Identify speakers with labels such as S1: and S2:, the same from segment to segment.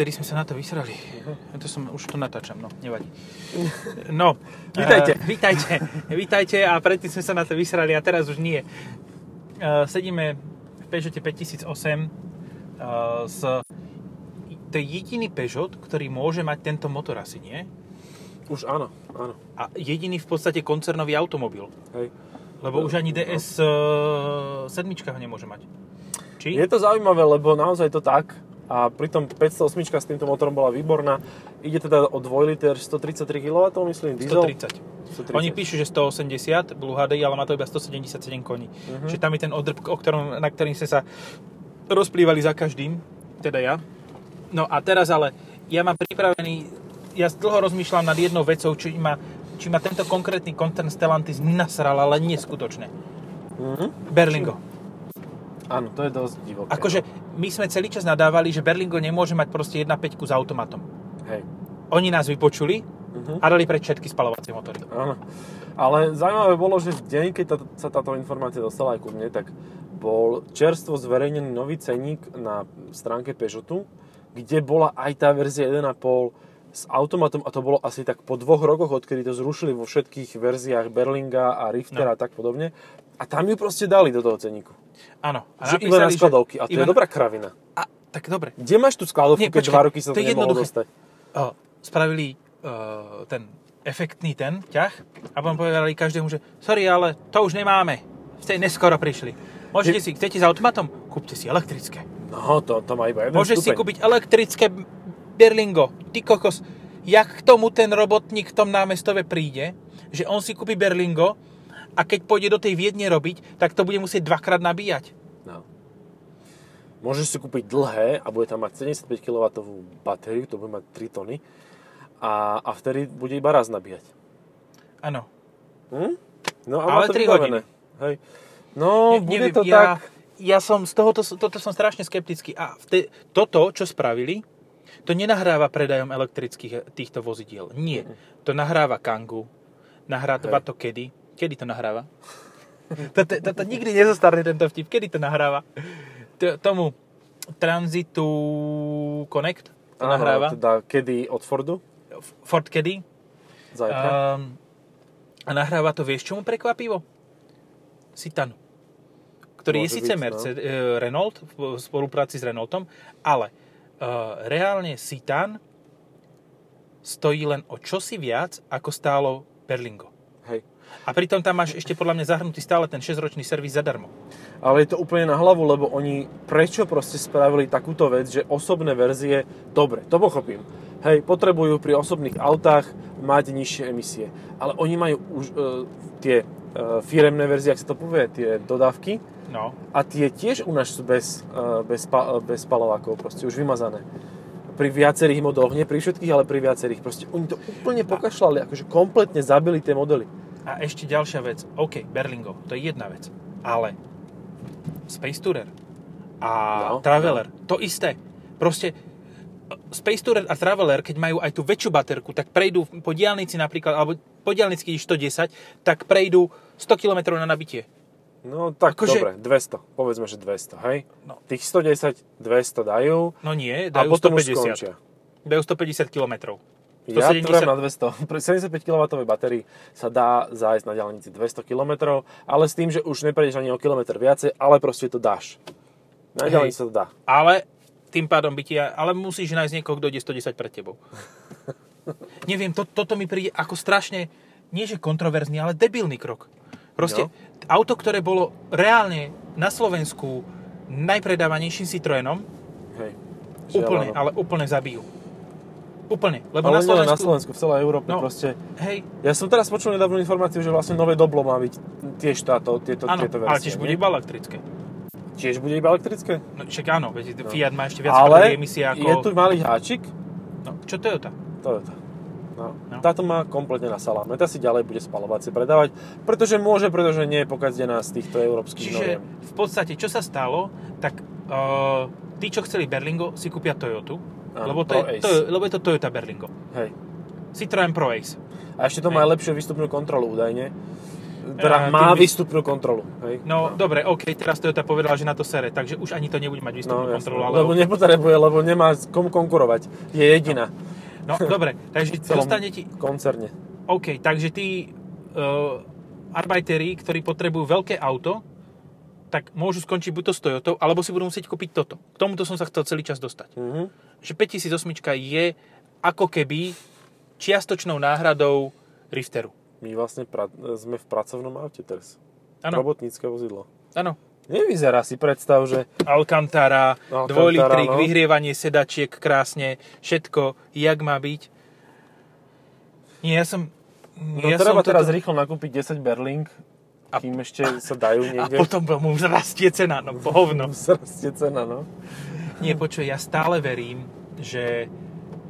S1: vtedy sme sa na to vysrali. To som, už to natáčam, no, nevadí. No.
S2: Vítajte.
S1: Uh, vítajte. Vítajte a predtým sme sa na to vysrali a teraz už nie. Uh, sedíme v Peugeote 5008 uh, s... To je jediný Peugeot, ktorý môže mať tento motor asi, nie?
S2: Už áno, áno.
S1: A jediný v podstate koncernový automobil.
S2: Hej.
S1: Lebo už ani DS7 ho nemôže mať. Či?
S2: Je to zaujímavé, lebo naozaj to tak. A pritom 508 s týmto motorom bola výborná. Ide teda o 2 liter 133 kW, myslím, diesel.
S1: 130. 130. Oni píšu, že 180 Blue HDI, ale má to iba 177 koní. Uh-huh. Čiže tam je ten odrb, o ktorom, na ktorým ste sa rozplývali za každým, teda ja. No a teraz ale, ja mám pripravený, ja dlho rozmýšľam nad jednou vecou, či ma, či ma tento konkrétny koncern Stellantis nasral, ale neskutočne.
S2: Uh-huh.
S1: Berlingo.
S2: Áno, to je dosť divoké.
S1: Akože my sme celý čas nadávali, že Berlingo nemôže mať proste 1.5 s automatom.
S2: Hej.
S1: Oni nás vypočuli
S2: Uh-huh.
S1: a dali preč všetky spalovacie motory.
S2: Áno. Ale zaujímavé bolo, že v deň, keď tá, sa táto informácia dostala aj ku mne, tak bol čerstvo zverejnený nový ceník na stránke Peugeotu, kde bola aj tá verzia 1.5 s automatom a to bolo asi tak po dvoch rokoch, odkedy to zrušili vo všetkých verziách Berlinga a Riftera no. a tak podobne. A tam ju proste dali do toho ceníku.
S1: Áno.
S2: A že iba na skladovky. A to je dobrá kravina.
S1: A, tak dobre.
S2: Kde máš tú skladovku, Nie, keď dva roky sa to, to nemohlo dostať?
S1: O, spravili uh, ten efektný ten ťah a potom povedali každému, že sorry, ale to už nemáme. Ste neskoro prišli. Môžete si, chcete s automatom? Kúpte si elektrické.
S2: No, to, to má iba jeden
S1: Môžeš
S2: stupeň.
S1: si kúpiť elektrické Berlingo. Ty kokos, jak k tomu ten robotník v tom námestove príde, že on si kúpi Berlingo a keď pôjde do tej Viedne robiť, tak to bude musieť dvakrát nabíjať.
S2: No. Môžeš si kúpiť dlhé a bude tam mať 75 kW batériu, to bude mať 3 tony a, a vtedy bude iba raz nabíjať.
S1: Áno.
S2: Hm? No,
S1: Ale 3 hodiny.
S2: Hej. No, ne, bude neviem, to
S1: ja,
S2: tak...
S1: Ja som z tohoto, toto som strašne skeptický. A te, toto, čo spravili, to nenahráva predajom elektrických týchto vozidiel. Nie. To nahráva Kangu. Nahráva to kedy? Kedy to nahráva? toto, nikdy nezostarne tento vtip. Kedy to nahráva? T- tomu Transitu Connect to
S2: Áno,
S1: nahráva.
S2: teda kedy od Fordu?
S1: Ford kedy.
S2: Zajtra.
S1: Um, a nahráva to, vieš čomu prekvapivo? Citanu. Ktorý
S2: Môže
S1: je síce
S2: byť, no.
S1: Mercedes, no. Renault v spolupráci s Renaultom, ale uh, reálne Citan stojí len o čosi viac, ako stálo Berlingo.
S2: Hej.
S1: A pritom tam máš ešte podľa mňa zahrnutý stále ten 6-ročný servis zadarmo.
S2: Ale je to úplne na hlavu, lebo oni prečo proste spravili takúto vec, že osobné verzie, dobre, to pochopím. Hej, potrebujú pri osobných autách mať nižšie emisie. Ale oni majú už e, tie e, firemné verzie, ak sa to povie, tie dodávky.
S1: No.
S2: A tie tiež u nás sú bez, e, bez, pa, bez spalovákov, proste už vymazané. Pri viacerých modeloch, nie pri všetkých, ale pri viacerých. Proste oni to úplne pokašľali, akože kompletne zabili tie modely.
S1: A ešte ďalšia vec. OK, Berlingo, to je jedna vec. Ale Space Tourer a
S2: No,
S1: Traveler, to isté. Proste Space Tourer a Traveler, keď majú aj tú väčšiu baterku, tak prejdú po diálnici napríklad, alebo po diálnici, keď je 110, tak prejdú 100 km na nabitie.
S2: No tak
S1: Akože-
S2: dobre, 200. Povedzme, že 200, hej?
S1: No.
S2: Tých 110, 200 dajú
S1: No nie,
S2: a
S1: dajú
S2: potom už
S1: 150.
S2: skončia.
S1: Dajú 150 km.
S2: Ja
S1: 170
S2: trvám na 200. Pri 75 kW batérii sa dá zájsť na diaľnici 200 km, ale s tým, že už neprejdeš ani o kilometr viacej, ale proste to dáš. Na
S1: Hej.
S2: diaľnici sa to dá.
S1: Ale tým pádom by ti, ale musíš nájsť niekoho, kto ide 110 pred tebou. Neviem, to, toto mi príde ako strašne, nie že kontroverzný, ale debilný krok. Proste
S2: No.
S1: auto, ktoré bolo reálne na Slovensku najpredávanejším Citroenom,
S2: Hej.
S1: úplne, ale úplne zabijú. Úplne, lebo
S2: Ale
S1: na Slovensku...
S2: na Slovensku, v celej Európe
S1: No.
S2: proste.
S1: Hej,
S2: Ja som teraz počul nedávnu informáciu, že vlastne nové Doblo má byť tiež táto, tieto,
S1: áno,
S2: tieto verzie.
S1: ale tiež bude
S2: nie?
S1: iba elektrické.
S2: Tiež bude iba elektrické?
S1: No, však áno, veď Fiat má ešte viac
S2: ale
S1: emisie ako...
S2: je tu malý háčik,
S1: No, čo Toyota?
S2: Toyota. No.
S1: No.
S2: Táto má kompletne na saláme. Tá si ďalej bude spalovacie predávať, pretože môže, pretože nie je pokazdená z týchto európskych
S1: Čiže
S2: noriem.
S1: v podstate, čo sa stalo, tak uh, tí, čo chceli Berlingo, si kúpia Toyotu,
S2: Áno,
S1: lebo, to je, to, lebo je to Toyota Berlingo.
S2: Hej.
S1: Citroen Pro Ace.
S2: A ešte to má lepšiu výstupnú kontrolu údajne. Teda
S1: A,
S2: má
S1: by-
S2: výstupnú kontrolu. Hej?
S1: No, dobre, OK, teraz Toyota povedala, že na to sere, takže už ani to nebude mať výstupnú
S2: No,
S1: kontrolu, ale...
S2: Lebo nepotrebuje, lebo nemá komu konkurovať. Je jediná
S1: No, dobre, takže dostane ti...
S2: koncerne.
S1: OK, takže tí uh, arbajteri, ktorí potrebujú veľké auto, tak môžu skončiť buď to s Toyotou, alebo si budú musieť kúpiť toto. K tomuto som sa chcel celý čas dostať.
S2: Mhm.
S1: Že 5008 je ako keby čiastočnou náhradou Rifteru.
S2: My vlastne pra- sme v pracovnom aute teraz.
S1: Áno,
S2: Robotnícke vozidlo.
S1: áno.
S2: Nevyzerá si predstav, že
S1: Alcantara,
S2: Alcantara,
S1: dvojlitrík,
S2: no.
S1: vyhrievanie sedačiek krásne, všetko, jak má byť. Nie, ja som...
S2: no,
S1: ja
S2: treba
S1: som
S2: teraz
S1: toto-
S2: rýchlo nakúpiť 10 berling,
S1: A-
S2: kým ešte sa dajú
S1: A
S2: niekde.
S1: potom mu zrastie cena, no hovno.
S2: Zrastie cena, no.
S1: Nie, počuj, ja stále verím, že,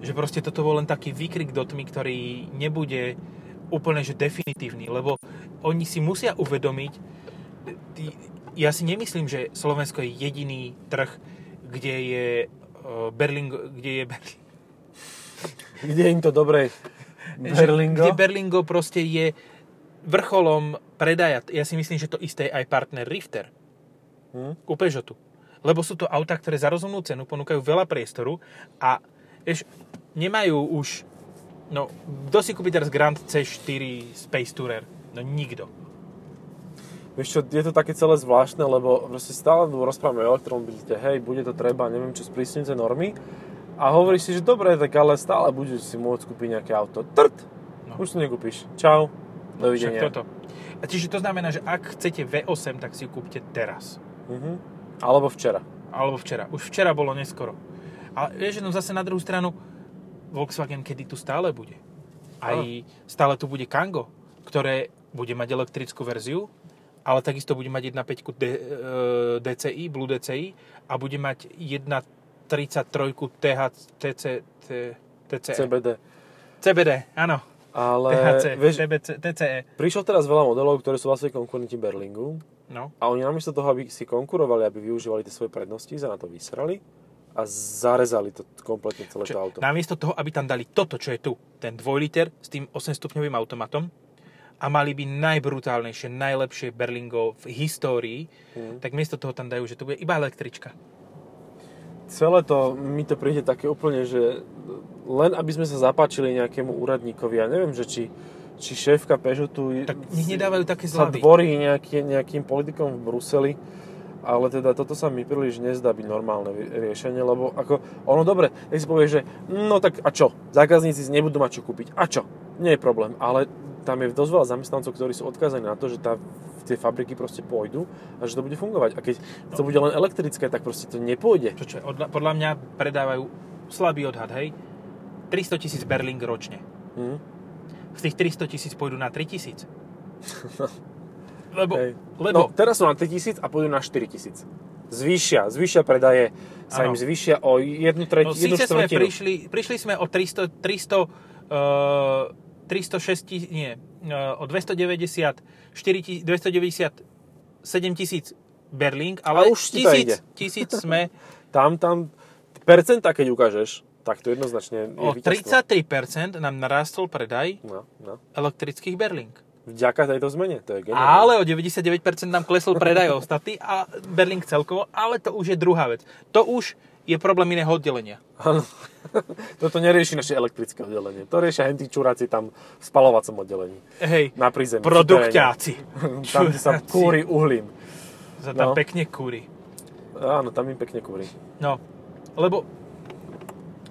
S1: že proste toto bol len taký výkrik do tmy, ktorý nebude úplne že definitívny, lebo oni si musia uvedomiť, ty- ja si nemyslím, že Slovensko je jediný trh, kde je uh, Berlingo, kde je Berling,
S2: Kde im to dobre Berlingo?
S1: Kde Berlingo proste je vrcholom predaja. Ja si myslím, že to isté je aj partner Rifter
S2: Hm?
S1: u Peugeotu. Lebo sú to autá, ktoré za rozumnú cenu ponúkajú veľa priestoru a vieš, nemajú už... No, kto si kúpi teraz Grand C4 Space Tourer? No nikto.
S2: Vieš čo, je to také celé zvláštne, lebo proste stále rozprávame o elektromobilite, hej, bude to treba, neviem čo, sprísňujúce normy. A hovoríš si, že dobre, tak ale stále budeš si môcť kúpiť nejaké auto. Trt!
S1: No.
S2: Už to nekúpiš. Čau.
S1: Však
S2: Dovidenia.
S1: toto. A čiže to znamená, že ak chcete V8, tak si ju kúpte teraz.
S2: Mhm. Alebo včera.
S1: Alebo včera. Už včera bolo neskoro. Ale vieš, no zase na druhú stranu, Volkswagen kedy tu stále bude. Aj stále tu bude Kango, ktoré bude mať elektrickú verziu, ale takisto bude mať 1.5 D, e, DCI, Blue DCI a bude mať 1.33 TH, TC, T, TCE.
S2: CBD.
S1: CBD, áno.
S2: Ale
S1: THC,
S2: vieš,
S1: TBC, TCE.
S2: prišlo teraz veľa modelov, ktoré sú vlastne konkurenti Berlingu
S1: No.
S2: a oni namiesto toho, aby si konkurovali, aby využívali tie svoje prednosti, sa na to vysrali a zarezali to kompletne celé to auto.
S1: Namiesto toho, aby tam dali toto, čo je tu, ten 2 liter s tým 8-stupňovým automatom a mali by najbrutálnejšie, najlepšie Berlingo v histórii,
S2: Mhm.
S1: tak miesto toho tam dajú, že to bude iba električka.
S2: Celé to, mi to príde také úplne, že len aby sme sa zapáčili nejakému úradníkovi, ja neviem, že či, či šéfka Peugeotu
S1: Tak nech nedávajú také
S2: sa
S1: zľavy.
S2: dvorí nejaký, nejakým politikom v Bruseli, ale teda toto sa mi príliš nezdá byť normálne riešenie, lebo ako, ono dobre, nech si povie, že no tak a čo, zákazníci si nebudú mať čo kúpiť, a čo, nie je problém, ale tam je dosť veľa zamestnancov, ktorí sú odkázaní na to, že tá, tie fabriky proste pôjdu a že to bude fungovať. A keď to bude len elektrické, tak proste to nepôjde.
S1: Čo, čo, odla- podľa mňa predávajú slabý odhad, hej? 300 tisíc Berling ročne.
S2: Hm?
S1: Z tých 300 tisíc pôjdu na 3 tisíc. Lebo,
S2: Hej.
S1: lebo
S2: No, teraz sú na 3000 a pôjdu na 4000. Zvýšia, zvýšia predaje, sa
S1: Áno.
S2: im zvýšia o jednu, treť,
S1: No,
S2: jednu
S1: sme prišli, prišli sme o 300, 300, uh, 306 tis- nie, uh, o 290, 4 tis- 297 tisíc Berling, ale
S2: A už
S1: tisíc, tisíc sme
S2: Tam, tam, percenta keď ukážeš, tak to jednoznačne je
S1: o
S2: víťazstvo.
S1: 33% nám narastol predaj
S2: No, no.
S1: elektrických Berling.
S2: Vďaka tejto zmene, to je geniálne.
S1: Ale o 99% nám klesol predaj ostatný a Berling celkovo, ale to už je druhá vec. To už je problém iného oddelenia.
S2: Áno. Toto nerieši naše elektrické oddelenie. To riešia hentí čuráci tam v spalovacom oddelení.
S1: Hej,
S2: Na prízemí.
S1: produkťáci.
S2: Tam, kde sa
S1: Čuráci.
S2: kúri uhlím.
S1: Sa tam
S2: No.
S1: pekne kúri.
S2: Áno, tam im pekne kúri.
S1: No, lebo...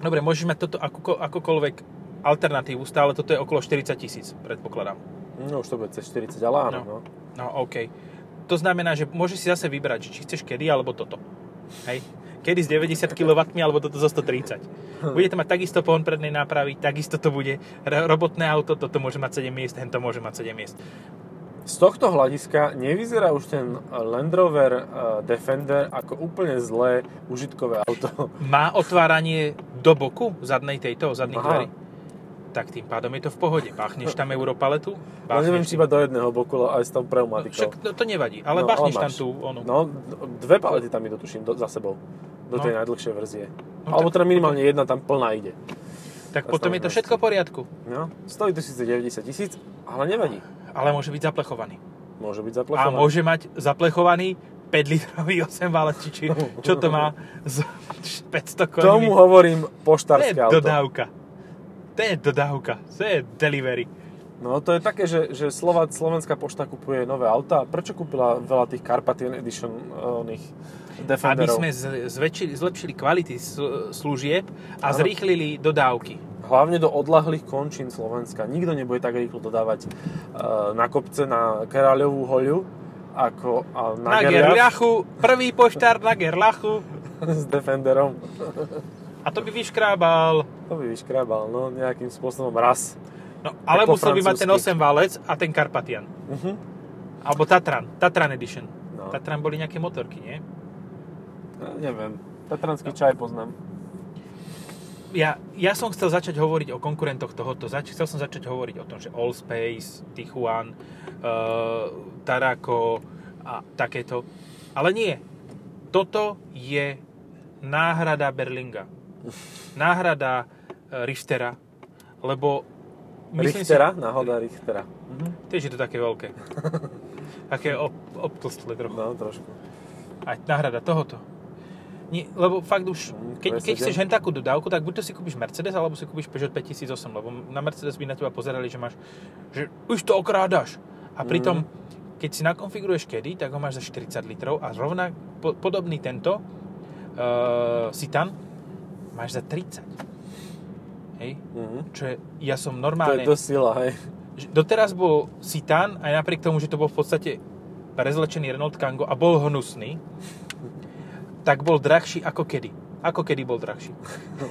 S1: Dobre, môžeš mať toto ako, akokoľvek alternatívu, stále toto je okolo 40 tisíc, predpokladám.
S2: No už to bude cez 40, ale áno.
S1: No.
S2: No.
S1: No, OK. To znamená, že môžeš si zase vybrať, či chceš kedy, alebo toto. Hej? Kedy s 90 kW, alebo toto zo 130. Bude to mať takisto pohon prednej nápravy, takisto to bude robotné auto, toto môže mať 7 miest, hento môže mať 7 miest.
S2: Z tohto hľadiska nevyzerá už ten Land Rover eh, Defender ako úplne zlé užitkové auto.
S1: Má otváranie do boku zadnej tejto, zadných dverí? Tak tým pádom je to v pohode. Báchneš tam Europaletu,
S2: No neviem, či iba do jedného boku, ale aj s tou
S1: No,
S2: pneumatikou.
S1: však to, to nevadí, ale
S2: No,
S1: bachneš
S2: ale
S1: tam tú onu.
S2: No, dve palety tam idú, tuším, do, za sebou. Do
S1: No.
S2: tej najdlhšej verzie.
S1: No
S2: Alebo teda minimálne jedna tam plná ide.
S1: Tak
S2: to
S1: potom je to všetko v poriadku.
S2: No, stojí to síce 90 tisíc, ale nevadí.
S1: Ale môže byť zaplechovaný.
S2: Môže byť
S1: A
S2: zaplechová.
S1: môže mať zaplechovaný 5 litrový 8 válec, či, čo to má z 500 koní.
S2: Tomu hovorím
S1: to je
S2: poštárske auto.
S1: dodávka. To je dodávka. To je delivery.
S2: No to je také, že, že Slovenská pošta kupuje nové auta. Prečo kúpila veľa tých Carpathian Edition uh, oných
S1: Aby
S2: Defenderov?
S1: sme zväčšili, zlepšili kvality sl- služieb a
S2: Áno.
S1: zrýchlili dodávky.
S2: Hlavne do odlahlých končín Slovenska. Nikto nebude tak rýchlo dodávať uh, na kopce na Kráľovú hoľu ako na,
S1: Na Gerlachu, prvý poštár na Gerlachu.
S2: s Defenderom.
S1: A to by vyškrábal.
S2: To by vyškrábal, no nejakým spôsobom raz.
S1: No, ale
S2: po
S1: musel by mať ten
S2: francúzsky.
S1: 8 válec a ten Carpathian.
S2: Uh-huh.
S1: Alebo Tatran. Tatran Edition.
S2: No.
S1: Tatran boli nejaké motorky, nie?
S2: Neviem. Tatranský čaj poznám.
S1: Ja, ja som chcel začať hovoriť o konkurentoch tohoto. Zač- chcel som začať hovoriť o tom, že Allspace, Tichuan, uh, Tarako a takéto. Ale nie. Toto je náhrada Berlinga. Náhrada uh, Richtera. Lebo
S2: Richtera? Náhoda Richtera.
S1: Si, tiež je to také veľké. také ob, obtlstlé trochu.
S2: No, trošku.
S1: Aj náhrada tohoto. Nie, lebo fakt už,
S2: Mm,
S1: keď, keď
S2: Q7.
S1: chceš hen takú dodávku, tak buď to si kúpiš Mercedes, alebo si kúpiš Peugeot 5008, lebo na Mercedes by na teba pozerali, že máš, že už to okrádaš. A pritom, keď si nakonfiguruješ kedy, tak ho máš za 40 litrov a rovnak po, podobný tento uh, Citan máš za 30. Hej?
S2: Uh-huh.
S1: Čo je, ja som
S2: To je
S1: normálne...
S2: dosť sila, hej.
S1: doteraz bol Citan, aj napriek tomu, že to bol v podstate prezlečený Renault Kangoo a bol hnusný, tak bol drahší ako kedy. Ako kedy bol drahší.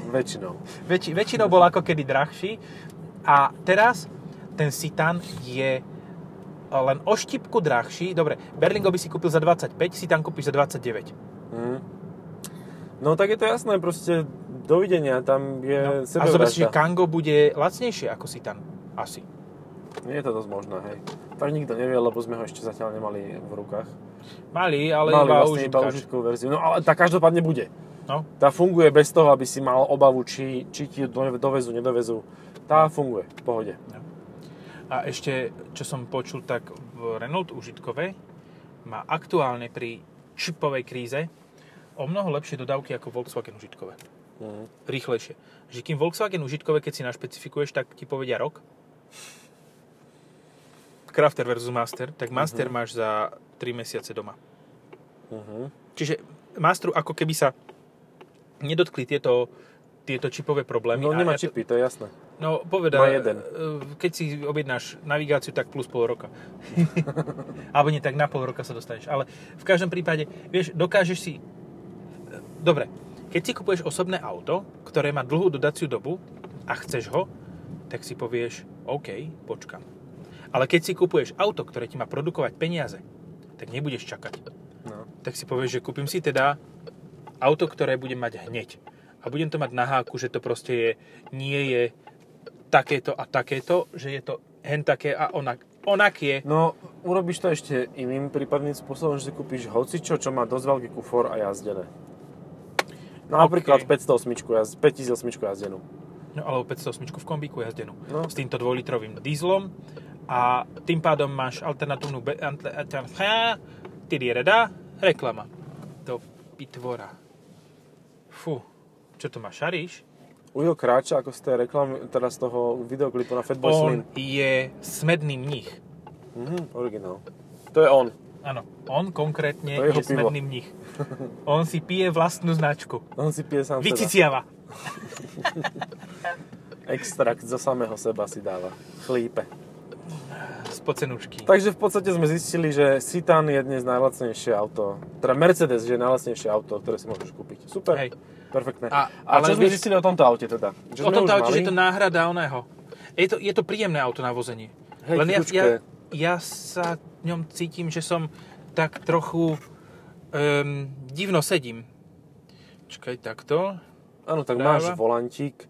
S2: Väčšinou.
S1: Väč- väčšinou bol ako kedy drahší a teraz ten Citan je len o štipku drahší. Dobre, Berlingo by si kúpil za 25, Citan kúpiš za 29.
S2: Mhm. No tak je to jasné, proste dovidenia, tam je
S1: No,
S2: no,
S1: a zober si, že. Kangoo bude lacnejšie ako Citan. Asi.
S2: Je to dosť možné, hej. Tak nikto nevie, lebo sme ho ešte zatiaľ nemali v rukách.
S1: Mali, ale
S2: Mali
S1: iba
S2: vlastne iba užitkovú verziu. No ale tá každopádne bude.
S1: No.
S2: Tá funguje bez toho, aby si mal obavu, či, či ti do- dovezú, nedovezú. Tá funguje, v pohode.
S1: A ešte, čo som počul, tak v Renault užitkovej má aktuálne pri čipovej kríze o mnoho lepšie dodávky ako Volkswagen užitkové.
S2: Mhm.
S1: Rýchlejšie. Že kým Volkswagen užitkové, keď si našpecifikuješ, tak ti povedia rok. Crafter versus Master, tak Master máš za 3 mesiace doma.
S2: Mhm.
S1: Čiže Masteru ako keby sa nedotkli tieto, tieto čipové problémy.
S2: No nemá
S1: ja
S2: čipy, to je jasné.
S1: No, povedal,
S2: Má jeden.
S1: keď si objednáš navigáciu, tak plus pol roka. Alebo nie, tak na pol roka sa dostaneš. Ale v každom prípade, vieš, dokážeš si... Dobre, keď si kupuješ osobné auto, ktoré má dlhú dodaciu dobu a chceš ho, tak si povieš, OK, počkam. Ale keď si kupuješ auto, ktoré ti má produkovať peniaze, tak nebudeš čakať.
S2: No.
S1: Tak si povieš, že kúpim si teda auto, ktoré budem mať hneď. A budem to mať na háku, že to proste je, nie je takéto a takéto, že je to hen také a onak. Onak je.
S2: No, urobíš to ešte iným prípadným spôsobom, že si kúpiš hocičo, čo má dosť veľký kufor a jazdené. No napríklad
S1: OK.
S2: 508 jazd, 5008 jazdenú.
S1: No alebo 508 v kombíku jazdenú.
S2: No.
S1: S týmto dvojlitrovým dízlom. A tým pádom máš alternatívnu... Be- reklama. To pitvora. Fú. Čo to máš, šaríš?
S2: Ujo kráča ako z tej reklamy, teda z toho videoklipu na Fatboy
S1: On
S2: Slim.
S1: je smedný mních.
S2: Mhm, originál. To je on.
S1: Áno, on konkrétne
S2: To je
S1: je smedný mních. On si pije vlastnú značku.
S2: On si pije sám.
S1: Vyciciava.
S2: Extrakt zo samého seba si dáva. Chlípe.
S1: Z pocenučky.
S2: Takže v podstate sme zistili, že Citan je dnes najlacnejšie auto. Teda Mercedes je najlacnejšie auto, ktoré si môžeš kúpiť. Super.
S1: Hej.
S2: Perfektné.
S1: A-
S2: A, čo sme
S1: vieš-
S2: zistili o tomto aute teda? Že
S1: O tomto aute,
S2: mali?
S1: že to náhrada oného. Je to, je to príjemné auto na vozenie.
S2: Hej,
S1: Len ja, ja, ja sa ňom cítim, že som tak trochu um, divno sedím. Čakaj, takto.
S2: Áno, tak
S1: Práva.
S2: máš volantík,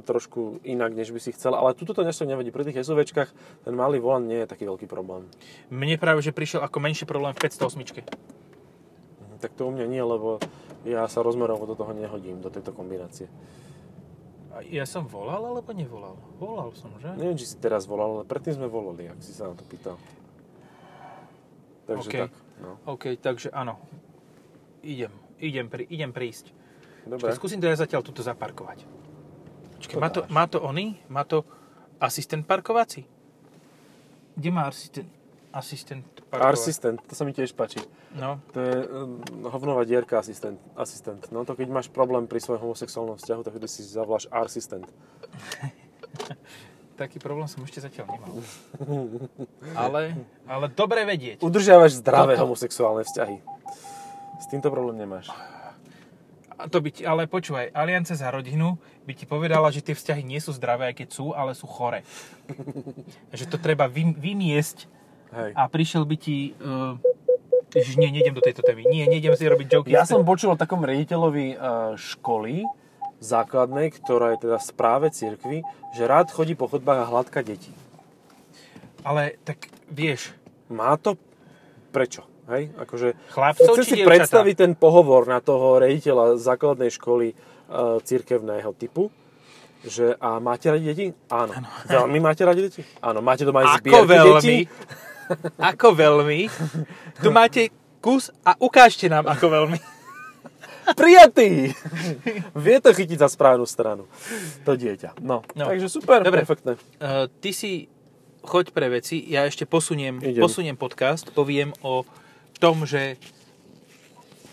S2: trošku inak, než by si chcel, ale tuto to ešte nevadí. Pri tých SUVčkách ten malý volant nie je taký veľký problém.
S1: Mne práve, že prišiel ako menší problém v 508.
S2: Mhm, Tak to u mňa nie, lebo ja sa rozmerovo do toho nehodím, do tejto kombinácie.
S1: A Ja som volal, alebo nevolal? Volal som, že?
S2: Neviem, či si teraz volal, ale predtým sme volali, ak si sa na to pýtal. Takže
S1: OK.
S2: tak. No.
S1: OK, takže áno. Idem, idem, pri, idem prísť.
S2: Dobre.
S1: Počkaj, skúsim to ja zatiaľ tuto zaparkovať.
S2: To
S1: má to, má to oný? Má to asistent parkovací? Kde má asistent, asistent parkovací?
S2: Assistant, to sa mi tiež páči.
S1: No,
S2: To je um, hovnová dierka asistent, asistent. No to keď máš problém pri svojom homosexuálnom vzťahu, tak vtedy si zavoláš assistent.
S1: taký problém som ešte zatiaľ nemal. Ale, ale dobre vedieť.
S2: Udržiavaš zdravé
S1: Toto.
S2: homosexuálne vzťahy. S týmto problém nemáš.
S1: To by ti, ale počúvaj, Aliance za rodinu by ti povedala, že tie vzťahy nie sú zdravé, aj keď sú, ale sú chore. že to treba vy, vymiesť
S2: Hej.
S1: a prišiel by ti... Uh, Ježiš, nie, nejdem do tejto témy. Nie, nejdem si robiť joky.
S2: Ja som počul o takom riaditeľovi uh, školy základnej, ktorá je teda v správe cirkvi, že rád chodí po chodbách a hladká deti.
S1: Ale tak vieš,
S2: Má to prečo? Hej? Akože,
S1: Chlapcov
S2: chcem
S1: či
S2: si
S1: dievčatá?
S2: predstaviť ten pohovor na toho riaditeľa základnej školy uh, cirkevného typu, že a máte radi deti? Áno. Veľmi máte radi deti? Áno. Máte doma aj
S1: ako
S2: zbierky
S1: veľmi,
S2: detí?
S1: ako veľmi, tu máte kus a ukážte nám, ako veľmi.
S2: Prijatý! Vie to chytiť za správnu stranu. To dieťa. No,
S1: No.
S2: takže super,
S1: Dobre.
S2: perfektné.
S1: Uh, ty si choď pre veci, ja ešte posuniem,
S2: Idem.
S1: posuniem podcast, poviem o tom, že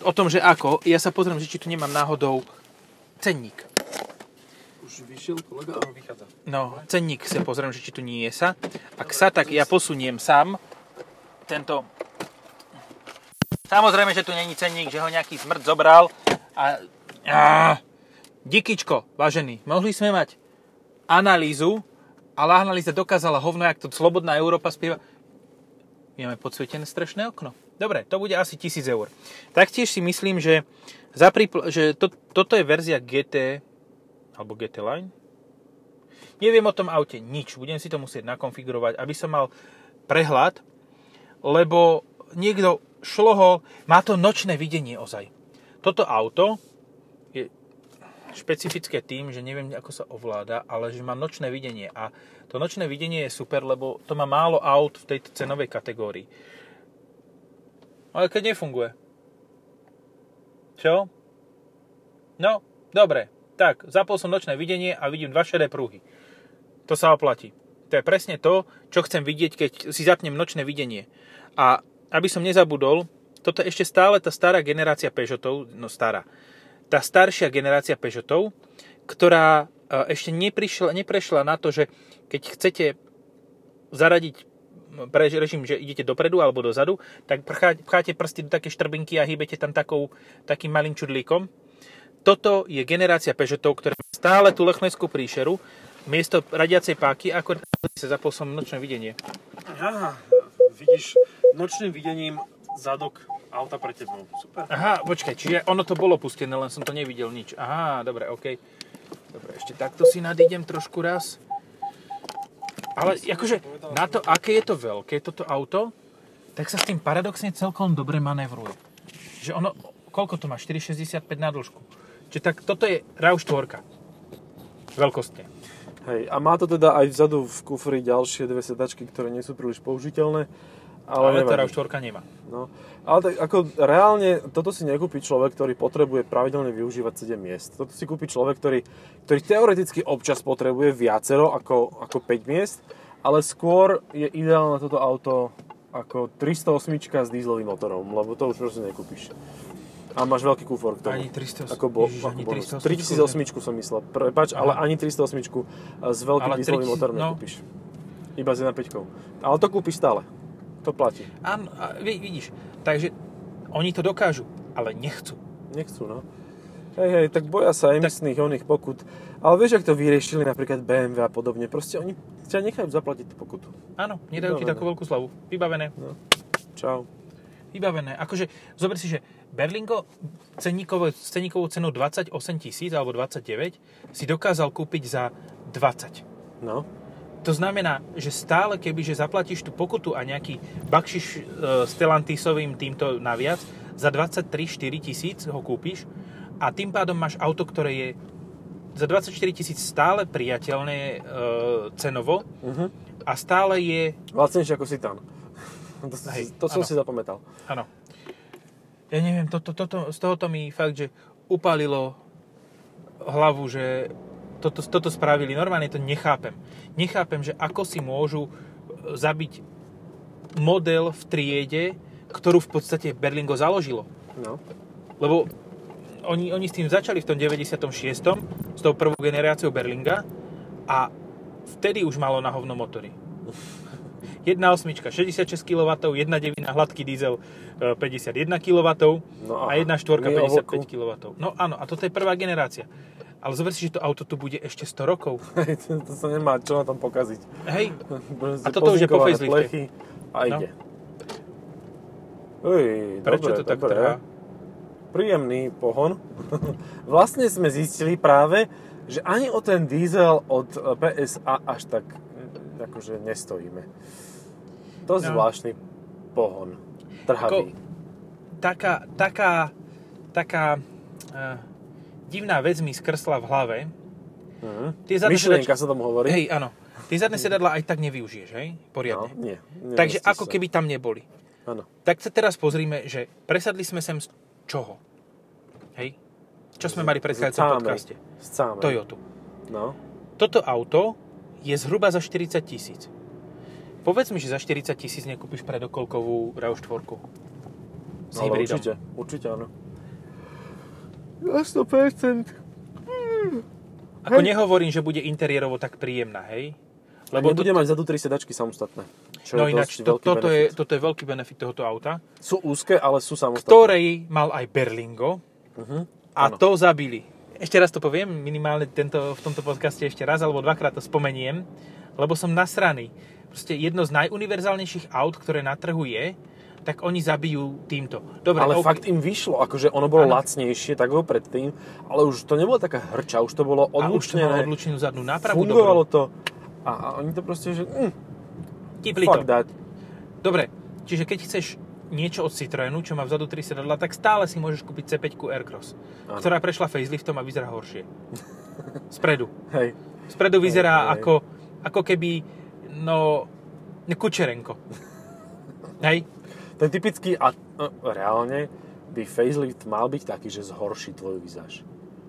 S1: o tom, že ako, ja sa pozriem, že či tu nemám náhodou cenník.
S2: Už vyšiel kolega? Áno, vychádza.
S1: No, cenník sa pozriem, že či tu nie je sa. Ak sa, tak ja posuniem sám tento... Samozrejme, že tu není cenník, že ho nejaký smrť zobral a... Á, Dikičko, vážený, mohli sme mať analýzu, ale analýza dokázala hovno, jak to Slobodná Európa spieva. Máme podsvietené strešné okno. Dobre, to bude asi 1000 eur. Taktiež si myslím, že, za pripl- že to, toto je verzia GT alebo GT Line. Neviem o tom aute nič, budem si to musieť nakonfigurovať, aby som mal prehľad, lebo niekto šlohol, má to nočné videnie ozaj. Toto auto je špecifické tým, že neviem, ako sa ovláda, ale že má nočné videnie. A to nočné videnie je super, lebo to má málo aut v tejto cenovej kategórii. Ale keď nefunguje. Čo? No, dobre. Tak, zapol som nočné videnie a vidím dva šedé pruhy. To sa oplatí. To je presne to, čo chcem vidieť, keď si zapnem nočné videnie. A aby som nezabudol, toto je ešte stále tá stará generácia Peugeotov, no stará, tá staršia generácia Peugeotov, ktorá e, ešte neprišla, neprešla na to, že keď chcete zaradiť pre režim, že idete dopredu alebo dozadu, tak pcháte prsty do také štrbinky a hýbete tam takou, takým malým čudlíkom. Toto je generácia Peugeotov, ktorá má stále tú lechmeskú príšeru, miesto radiacej páky, ako sa zapol som nočné videnie.
S2: Aha, vidíš nočným videním zadok auta pre tebou. Super.
S1: Aha, počkaj, čiže ono to bolo pustené, len som to nevidel nič. Aha, dobre, OK. Dobre, ešte takto si nadídem trošku raz. Ale akože na to, aké je to veľké, toto auto, tak sa s tým paradoxne celkom dobre manévruje. Že ono, koľko to má? 4,65 na dĺžku. Čiže tak toto je RAV4. Veľkostne.
S2: Hej, a má to teda aj vzadu v kufri ďalšie dve sedačky, ktoré nie sú príliš použiteľné, ale,
S1: Ale,
S2: nevadí.
S1: RAV4 nemá.
S2: No, ale tak ako reálne toto si nekúpi človek, ktorý potrebuje pravidelne využívať 7 miest. Toto si kúpi človek, ktorý, ktorý teoreticky občas potrebuje viacero ako, ako 5 miest, ale skôr je ideálne toto auto ako 308 s dízlovým motorom, lebo to už proste nekúpiš. A máš veľký kufor k tomu.
S1: Ani 308.
S2: Ako bol,
S1: Ježiš,
S2: ako
S1: ani
S2: bonus.
S1: 308
S2: 3008 som myslel. Prepač, ale ani 308 s veľkým dízlovým
S1: 3000
S2: motorom
S1: no.
S2: nekúpiš. Iba s 1.5. Ale to kúpiš stále. To platí.
S1: Áno, vidíš. Takže oni to dokážu, ale nechcú.
S2: Nechcú, no. Hej, hej, tak boja sa emisných oných pokut. Ale vieš, ak to vyriešili napríklad BMW a podobne. Proste oni ťa nechajú zaplatiť tú pokutu.
S1: Áno, nedajú ti
S2: Vybavené.
S1: takú veľkú slavu. Vybavené.
S2: Čau.
S1: Vybavené. Akože, zober si, že Berlingo ceníkovou, ceníkovou cenou 28 tisíc alebo 29 si dokázal kúpiť za 20.
S2: No.
S1: To znamená, že stále keby, že zaplatíš tú pokutu a nejaký bakšiš e, s Telantisovým týmto naviac, za 23-4 tisíc ho kúpiš a tým pádom máš auto, ktoré je za 24 tisíc stále priateľné e, cenovo
S2: Uh-huh.
S1: a stále je
S2: Lacnejšie ako Citan. To,
S1: Hej,
S2: to som
S1: áno.
S2: si zapamätal.
S1: Áno. Ja neviem, toto, toto, z tohoto mi fakt, že upálilo hlavu, že toto, toto spravili. Normálne to nechápem. Nechápem, že ako si môžu e, zabiť model v triede, ktorú v podstate Berlingo založilo.
S2: No.
S1: Lebo oni, oni s tým začali v tom 96. s tou prvou generáciou Berlinga a vtedy už malo na hovno motory. 1.8 66 kW, 1.9 hladký diesel e, 51 kW
S2: No
S1: a
S2: a
S1: 1.4
S2: nie o
S1: 55 kW. No áno, a toto je prvá generácia. Ale zober si, že to auto tu bude ešte 100 rokov.
S2: Hej, to, to sa nemá čo na tom pokaziť.
S1: Hej, A toto už je po facelifte.
S2: A
S1: No.
S2: ide. Uj,
S1: prečo
S2: dobre,
S1: to tak trvá?
S2: Príjemný pohon. vlastne sme zistili práve, že ani o ten diesel od PSA až tak mm, akože nestojíme. To
S1: No.
S2: zvláštny pohon. Trhavý.
S1: Taká, taká, taká uh, divná vec mi skrsla v hlave.
S2: Mhm.
S1: Tie
S2: Myšlienka
S1: sedačky-
S2: sa tomu hovorí.
S1: Hej, áno. Tie zadné sedadla aj tak nevyužiješ, hej?
S2: no,
S1: Poriadne.
S2: nie.
S1: Takže ako
S2: sa.
S1: keby tam neboli.
S2: Áno.
S1: Tak sa teraz pozrime, že presadli sme sem z čoho? Hej? Čo sme mali v predchádzajúcom podcaste?
S2: Z cámej.
S1: Toyotu.
S2: No.
S1: Toto auto je zhruba za 40 tisíc. Povedz mi, že za 40 tisíc nekúpiš predokolkovú RAV4. S
S2: Ale
S1: hybridom.
S2: určite, určite áno. Na 100%.
S1: Ako
S2: Hej.
S1: nehovorím, že bude interiérovo tak príjemná, hej?
S2: Lebo
S1: Lebo
S2: bude mať zadu tri sedačky samostatné. Čo
S1: No
S2: je
S1: ináč, to,
S2: veľký
S1: toto, je, toto je veľký benefit tohoto auta,
S2: Sú úzke, ale sú samostatné.
S1: ktorej mal aj Berlingo
S2: Uh-huh.
S1: a
S2: Áno.
S1: to zabili. Ešte raz to poviem, minimálne tento, v tomto podcaste ešte raz alebo dvakrát to spomeniem, lebo som nasraný. Proste jedno z najuniverzálnejších aut, ktoré na trhu je, tak oni zabijú týmto. Dobre,
S2: ale
S1: ok.
S2: fakt im vyšlo, akože ono bolo
S1: Áno.
S2: lacnejšie, tak ho predtým, ale už to nebola taká hrča, už to bolo
S1: a už to
S2: odlučnené,
S1: odlučenú zadnú nápravu.
S2: fungovalo
S1: dobrú.
S2: to. A, a oni to proste, že mm,
S1: Tipli to.
S2: that.
S1: Dobre, čiže keď chceš niečo od Citroenu, čo má vzadu 3 sedadla, tak stále si môžeš kúpiť C5 Aircross,
S2: Áno.
S1: ktorá prešla faceliftom a vyzerá horšie. Spredu.
S2: Hej,
S1: Spredu vyzerá
S2: Hej, hej.
S1: ako, ako keby, no, Kučerenko. Hej?
S2: Ten typický, a no, reálne by facelift mal byť taký, že zhorší tvoju vizáž.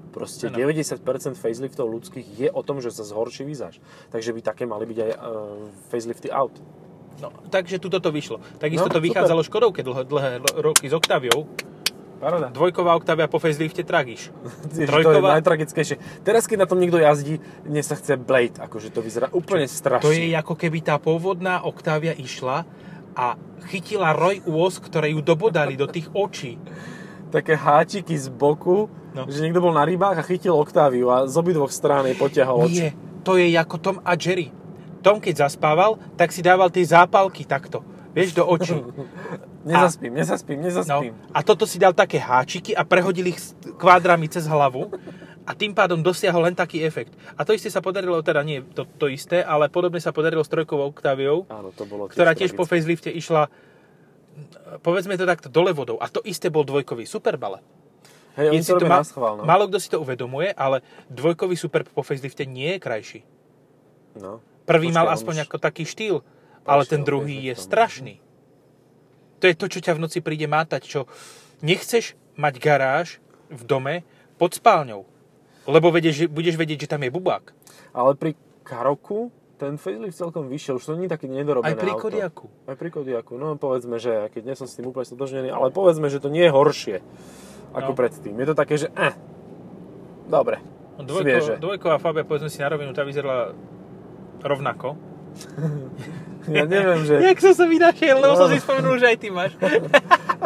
S2: Proste
S1: Áno.
S2: 90% faceliftov ľudských je o tom, že sa zhorší vizáž. Takže by také mali byť aj uh, facelifty aut.
S1: No, takže tuto to vyšlo. Takisto
S2: No,
S1: to vychádzalo Škodovke dlhé, dlhé roky s Octaviou.
S2: Paráda.
S1: Dvojková Octavia po facelifte tragiš.
S2: Ježiš, to je
S1: Trojková-
S2: najtragickejšie. Teraz, keď na tom niekto jazdí, mne sa chce Blade, akože to vyzerá úplne strašne.
S1: To je ako keby tá pôvodná Octavia išla a chytila roj úos, ktoré ju dobodali do tých očí.
S2: Také háčiky z boku,
S1: No.
S2: že niekto bol na rybách a chytil Octaviu a z obidvoch strán jej potiahol.
S1: Nie, to je ako Tom a Jerry. Tom, keď zaspával, tak si dával tie zápalky takto, vieš, do očí.
S2: Nezaspím, nezaspím,
S1: No,
S2: nezaspím.
S1: a toto si dal také háčiky a prehodil ich kvádrami cez hlavu a tým pádom dosiahol len taký efekt. A to isté sa podarilo, teda nie to, to isté, ale podobne sa podarilo s trojkovou Octaviou,
S2: Áno, to bolo
S1: ktorá tiež po
S2: tragické.
S1: facelifte išla povedzme to takto, dole vodou. A to isté bol dvojkový Superbale.
S2: Hej, oni to
S1: to ma-
S2: no.
S1: Málo kto si to uvedomuje, ale dvojkový Superb po facelifte nie je krajší.
S2: no.
S1: Prvý
S2: Počkaj,
S1: mal aspoň
S2: už
S1: ako taký štýl, ale ten druhý je strašný. To je to, čo ťa v noci príde mátať, čo nechceš mať garáž v dome pod spálňou. Lebo vedieš, že, budeš vedieť, že tam je bubák.
S2: Ale pri Karoku ten facelift celkom vyšiel, už to nie je také nedorobené
S1: Aj pri
S2: auto.
S1: Kodiaku.
S2: Aj pri Kodiaku, no povedzme, že keď nie som s tým úplne stotožnený, ale povedzme, že to nie je horšie ako
S1: No.
S2: predtým. Je to také, že eh, dobre,
S1: No,
S2: svieže.
S1: Dvojko, dvojková Fabia, povedzme si na rovinu, tá vyzerala rovnako.
S2: Ja neviem, že...
S1: Jak som sa vynašiel, lebo
S2: No.
S1: som si spomenul, že aj ty máš.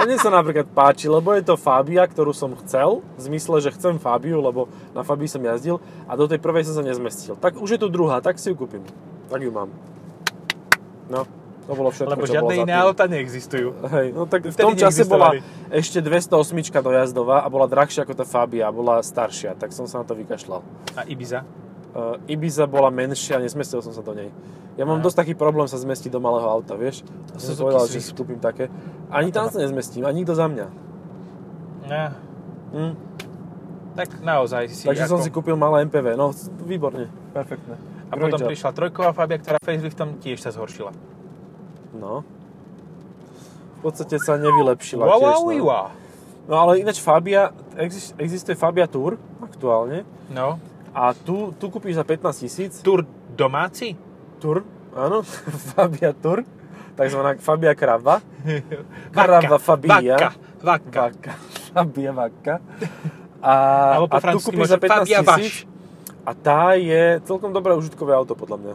S2: Mne sa napríklad páči, lebo je to Fabia, ktorú som chcel, v zmysle, že chcem Fabiu, lebo na Fabii som jazdil a do tej prvej som sa nezmestil. Tak už je tu druhá, tak si ju kúpim. Tak ju mám. No, to bolo všetko,
S1: Lebo žiadne iné auta neexistujú.
S2: Hej, no tak v tom čase bola ešte 208 dojazdová a bola drahšia ako tá Fabia, bola staršia, tak som sa na to vykašľal.
S1: A Ibiza?
S2: Uh, Ibiza bola menšia, nesmestil som sa do nej. Ja mám
S1: No.
S2: dosť taký problém sa zmestiť do malého auta, vieš? Ja som povedal, že si kúpim také. Ani tam sa nezmestím, ani nikto za mňa.
S1: Ja,
S2: Hm.
S1: tak naozaj si
S2: Takže
S1: ako...
S2: som si kúpil malé MPV, no výborne, perfektné.
S1: A
S2: Great
S1: potom
S2: job.
S1: prišla trojková Fabia, ktorá faceliftom tiež sa zhoršila.
S2: No, podstate sa nevylepšila
S1: Wow,
S2: tiež.
S1: wow,
S2: no.
S1: wow.
S2: no ale ináč Fabia, exist- existuje Fabia Tour aktuálne
S1: No,
S2: a tu, tu kúpiš za 15 tisíc
S1: tur domáci?
S2: Tour, áno, Fabia Tour, takzvaná Fabia Krava. Krava Fabia.
S1: Vakka. Vakka.
S2: Fabia Vakka. A,
S1: Alebo po
S2: a tu kúpiš za
S1: môže
S2: 15
S1: Fabia
S2: tisíc. A tá je celkom dobré užitkové auto, podľa mňa.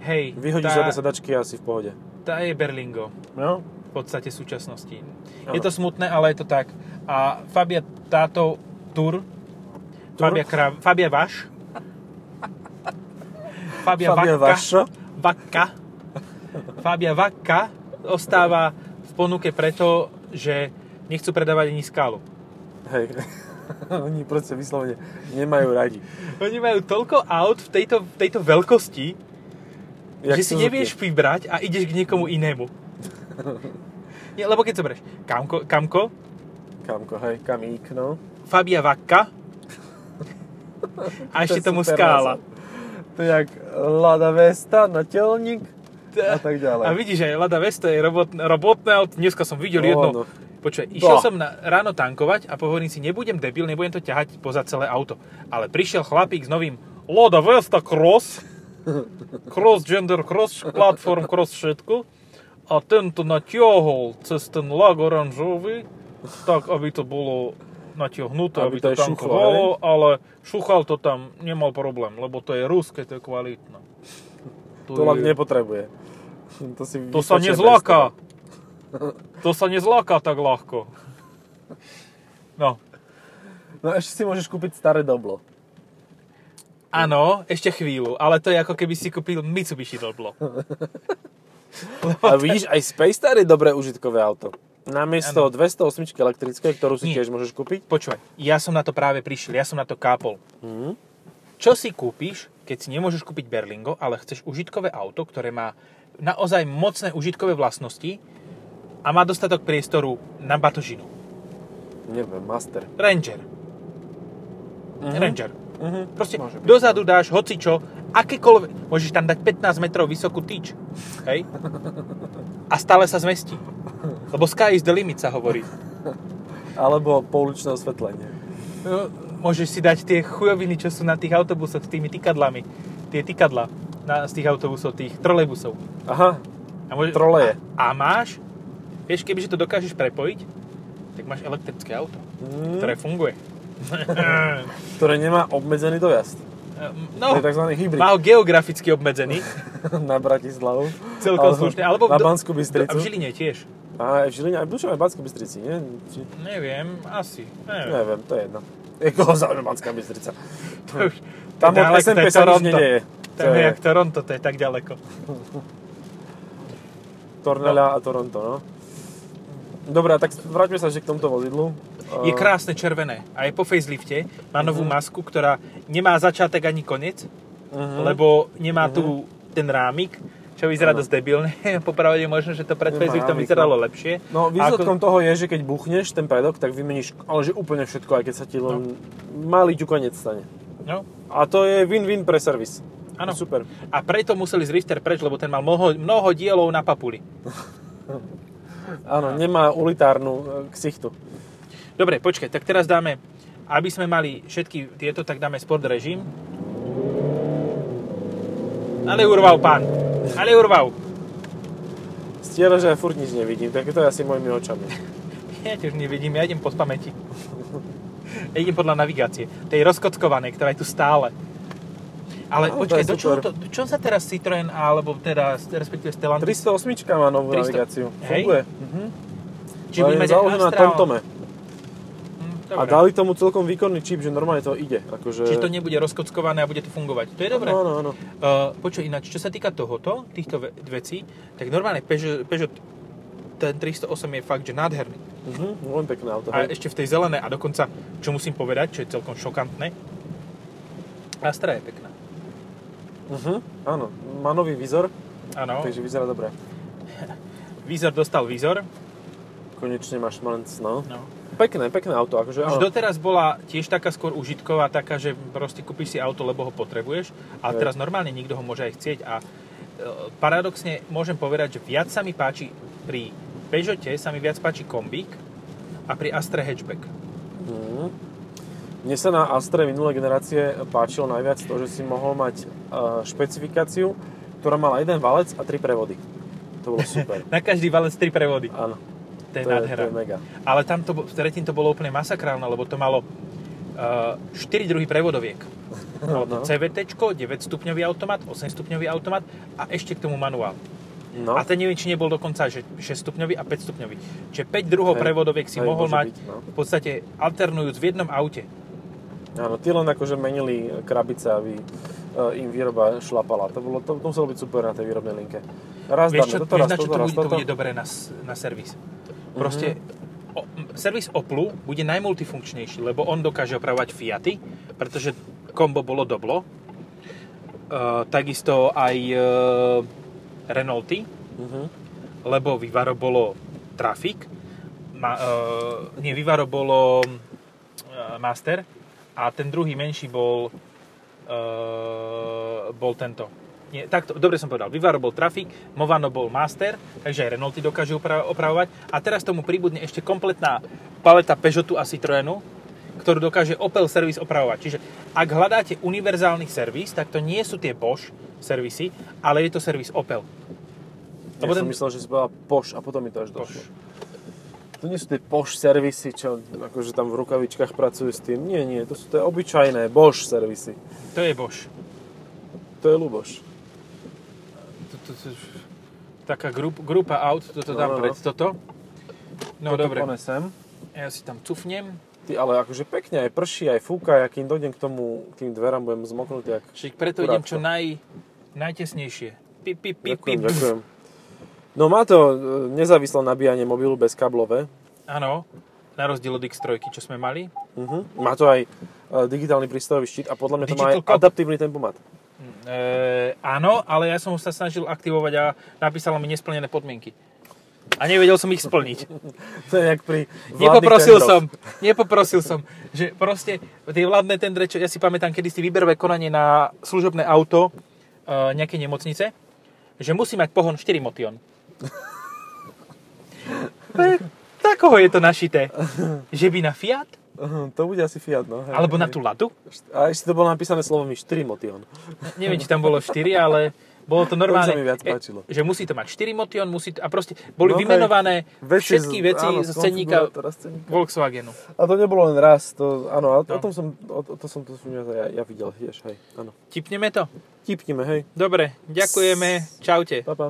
S1: Hej,
S2: Vyhodíš
S1: tá,
S2: zadné sedačky asi v pohode.
S1: tá je Berlingo
S2: No,
S1: v podstate súčasnosti.
S2: Áno.
S1: Je to smutné, ale je to tak. A Fabia táto tur,
S2: Tur?
S1: Fabia, Krav, Fabia Vaš, Fabia,
S2: Fabia Vašo.
S1: Vakka, Fabia Vakka ostáva v ponuke preto, že nechcú predávať ani skálu.
S2: Hej. Oni proste vyslovene nemajú radi.
S1: Oni majú toľko aut v tejto, v tejto veľkosti,
S2: Jak
S1: že si
S2: Suzuki.
S1: nevieš vybrať a ideš k niekomu inému. Nie, lebo keď zoberieš Kamko, Kamko,
S2: Kamko, hej, kamík, no.
S1: Fabia Vakka a ešte tomu skála.
S2: To je jak Lada Vesta, natelník a tak ďalej.
S1: A vidíš, aj Lada Vesta je robotné, robotné auto. Dneska som videl
S2: No,
S1: jedno.
S2: no.
S1: Počuj, išiel som na, ráno tankovať a hovorím si, nebudem debil, nebudem to ťahať poza celé auto. Ale prišiel chlapík s novým Lada Vesta Cross, Cross Gender, Cross Platform, Cross všetko. A tento natiahol cez ten lag oranžový, tak aby to bolo natiahnuté,
S2: Aby
S1: aby,
S2: to šuchlo,
S1: tankovalo, ale šuchal to tam, nemal problém, lebo to je ruské, to je kvalitné.
S2: To lak nepotrebuje. To, si
S1: To sa nezláka. To sa nezláka tak ľahko. No.
S2: No ešte si môžeš kúpiť staré doblo.
S1: áno, ešte chvíľu, ale to je ako keby si kúpil Mitsubishi Doblo.
S2: A vidíš, aj Space Star je dobré užitkové auto. Namiesto 208 elektrické, ktorú si
S1: Nie.
S2: tiež môžeš kúpiť.
S1: Počúvaj, ja som na to práve prišiel, ja som na to kápol.
S2: Mhm.
S1: Čo si kúpiš, keď si nemôžeš kúpiť Berlingo, ale chceš užitkové auto, ktoré má naozaj mocné užitkové vlastnosti a má dostatok priestoru na batožinu.
S2: Neviem, Master.
S1: Ranger.
S2: Mhm.
S1: Ranger.
S2: Mhm.
S1: Proste
S2: Môže
S1: dozadu dáš hocičo, akékoľvek, môžeš tam dať 15 metrov vysokú tyč, hej? A stále sa zmestí. Lebo sky is the limit sa hovorí.
S2: Alebo pouličné osvetlenie.
S1: No, Môžeš si dať tie chujoviny, čo sú na tých autobusoch s tými tykadlami. Tie tykadla na, z tých autobusov, tých trolejbusov.
S2: Aha,
S1: A, môže,
S2: Troleje.
S1: a, a máš, vieš, kebyže to dokážeš prepojiť, tak máš elektrické auto,
S2: mm,
S1: ktoré funguje.
S2: ktoré nemá obmedzený dojazd.
S1: no,
S2: To je tzv. hybrid
S1: má ho geograficky obmedzený,
S2: na Bratislavu.
S1: celkom slušne. Alebo
S2: na Banskú Bystricu.
S1: A v Žiline tiež.
S2: A aj v Žiline, aj v Dušovej Banskej Bystrici, nie? Či,
S1: Neviem, asi. Neviem.
S2: neviem, to je jedno. Je koho zaujíma Banská Bystrica?
S1: To už,
S2: Tam od SMP sa nič nedeje.
S1: To je jak Toronto, to je tak ďaleko.
S2: Tornela a Toronto, no. Dobre, tak vráťme sa ešte k tomuto vozidlu.
S1: Je
S2: Uh,
S1: krásne červené a je po facelifte. Má novú masku, ktorá nemá začiatek ani koniec,
S2: uh-huh.
S1: lebo nemá tu ten rámik, čo vyzerá dosť debilne. Popravde možno, že to pred
S2: Nemá
S1: faceliftom
S2: rámik,
S1: vyzeralo
S2: no.
S1: lepšie.
S2: No, výsledkom
S1: Ako-
S2: toho je, že keď buchneš ten predok, tak vymeníš, ale že úplne všetko, aj keď sa ti len malý ťukanec stane.
S1: No,
S2: A to je win-win pre servis.
S1: áno.
S2: Super.
S1: A preto museli z Rifter preč, lebo ten mal mnoho, mnoho dielov na papuli.
S2: Áno, nemá ulitárnu e, ksichtu.
S1: Dobre, počkaj, tak teraz dáme, aby sme mali všetky tieto, tak dáme sport režim. Ale urval pán. Ale urval.
S2: Stiera, že ja furt nič nevidím, tak to je asi mojimi očami.
S1: Ja tiež nevidím, ja idem po pamäti. Ja idem podľa navigácie. Tej rozkockovanej, ktorá je tu stále. Ale
S2: No,
S1: počkaj, do čoho to, čo sa teraz Citroen, alebo teda, respektíve Stellantis,
S2: 308 má novú
S1: 300.
S2: navigáciu.
S1: Hej?
S2: Funguje. Mhm.
S1: či
S2: Ale
S1: bude
S2: je
S1: mať
S2: na? TomTome.
S1: Hm,
S2: A
S1: dobre.
S2: dali tomu celkom výkonný čip, že normálne to ide. Akože...
S1: Čiže to nebude rozkockované a bude to fungovať. To je dobré.
S2: Áno, áno.
S1: Uh, počuj, ináč, čo sa týka tohoto, týchto ve- vecí, tak normálne Peugeot, Peugeot ten 308 je fakt, že nádherný.
S2: Mhm, veľmi pekné auto.
S1: A
S2: hej.
S1: ešte v tej zelenej, a dokonca, čo musím povedať, čo je celkom šokantné, Astra je pekná.
S2: Mhm, áno, má nový vizor,
S1: Áno,
S2: takže vyzerá dobre.
S1: výzor dostal výzor.
S2: Konečne máš šmanc, no.
S1: No.
S2: Pekné, pekné auto, akože
S1: Už
S2: áno.
S1: doteraz bola tiež taká skôr užitková, taká, že proste kúpiš si auto, lebo ho potrebuješ, ale
S2: Hej.
S1: teraz normálne nikto ho môže aj chcieť a e, paradoxne môžem povedať, že viac sa mi páči pri Peugeote sa mi viac páči kombík a pri Astre hatchback.
S2: Mhm. Mne sa na Astre minulé generácie páčilo najviac to, že si mohol mať uh, špecifikáciu, ktorá mala jeden valec a tri prevody. To bolo super.
S1: Na každý valec tri prevody.
S2: Áno,
S1: To je
S2: to je, to mega.
S1: Ale tam to, tretím to bolo úplne masakrálne, lebo to malo uh, 4 druhy prevodoviek. Malo to
S2: No.
S1: CVT, 9 stupňový automat, 8 stupňový automat a ešte k tomu manuál.
S2: No,
S1: A ten neviem, či nebol dokonca že 6 stupňový a 5 stupňový. Čiže 5 druhov
S2: Hej,
S1: prevodoviek si
S2: hej,
S1: mohol mať
S2: byť, no.
S1: v podstate alternujúc v jednom aute.
S2: áno, tí len akože menili krabice, aby uh, im výroba šlapala. To, bolo, to, to muselo byť super na tej výrobnej linke. Raz
S1: Vieš, čo,
S2: dáme toto,
S1: vieš
S2: raz
S1: na čo
S2: toto,
S1: to
S2: raz
S1: bude, to
S2: toto.
S1: bude dobré na, na servis? Proste o, m, servis Oplu bude najmultifunkčnejší, lebo on dokáže opravovať Fiaty, pretože kombo bolo doblo. Uh, takisto aj uh, Renaulty,
S2: Mhm.
S1: lebo Vivaro bolo Traffic, ma, uh, nie, Vivaro bolo uh, Master a ten druhý menší bol uh, bol tento. Nie, takto, dobre som povedal, Vivaro bol Traffic, Movano bol Master, takže aj Renaulty dokážu opra- opravovať a teraz tomu pribudne ešte kompletná paleta Peugeotu a Citroenu, ktorú dokáže Opel servis opravovať. Čiže ak hľadáte univerzálny servis, tak to nie sú tie Bosch servisy, ale je to servis Opel.
S2: Ja
S1: Lebo
S2: som myslel, že si povedal Poš a potom mi to až došlo. To nie sú tie Poš servisy, čo akože tam v rukavičkách pracujú s tým. Nie, nie, to sú tie obyčajné Bosch servisy.
S1: To je Bosch.
S2: To je Luboš.
S1: To, to, taká grup, grupa aut, toto
S2: No,
S1: dám
S2: no, no.
S1: pred toto. No
S2: Toto
S1: dobre,
S2: Ponesem.
S1: ja si tam cufnem.
S2: Ty, ale akože pekne, aj prší, aj fúka, ja kým dojdem k tomu, k tým dverám, budem zmoknutý. Jak...
S1: Čiže preto idem čo
S2: Kurátko.
S1: naj, najtesnejšie. Pip, pip, pip,
S2: Ďakujem,
S1: pip.
S2: ďakujem. No má to e, nezávislé nabíjanie mobilu bez kablové.
S1: Áno, na rozdiel od X3, čo sme mali.
S2: Uh-huh. Má to aj e, digitálny prístrojový štít a podľa mňa to má aj
S1: Digital
S2: adaptívny tempomat.
S1: E, áno, ale ja som sa snažil aktivovať a napísala mi nesplnené podmienky. A nevedel som ich splniť.
S2: To je jak pri
S1: Nepoprosil
S2: tendroch.
S1: som, nepoprosil som, že proste tie vládne tendre, čo ja si pamätám, kedy si výberové konanie na služobné auto e, nejaké nemocnice, že musí mať pohon 4 motion. Na koho je to našité? Že by na Fiat?
S2: To bude asi Fiat, no. Hej,
S1: Alebo na
S2: hej.
S1: tú Ladu?
S2: A ešte to bolo napísané slovami 4 motion.
S1: Neviem, či tam bolo 4, ale bolo to normálne,
S2: sa mi viac
S1: e,
S2: páčilo.
S1: že musí to mať 4 motion, musí to, a proste boli
S2: No
S1: vymenované
S2: Veci
S1: všetky
S2: z-
S1: veci
S2: áno,
S1: z cenníka. Volkswagenu.
S2: A to nebolo len raz, to, áno, ale
S1: No.
S2: o tom som, o, to som, to ja, ja videl tiež, hej, áno.
S1: Tipneme to?
S2: Tipnime, hej,
S1: Dobre, ďakujeme, čaute.
S2: pa, pa.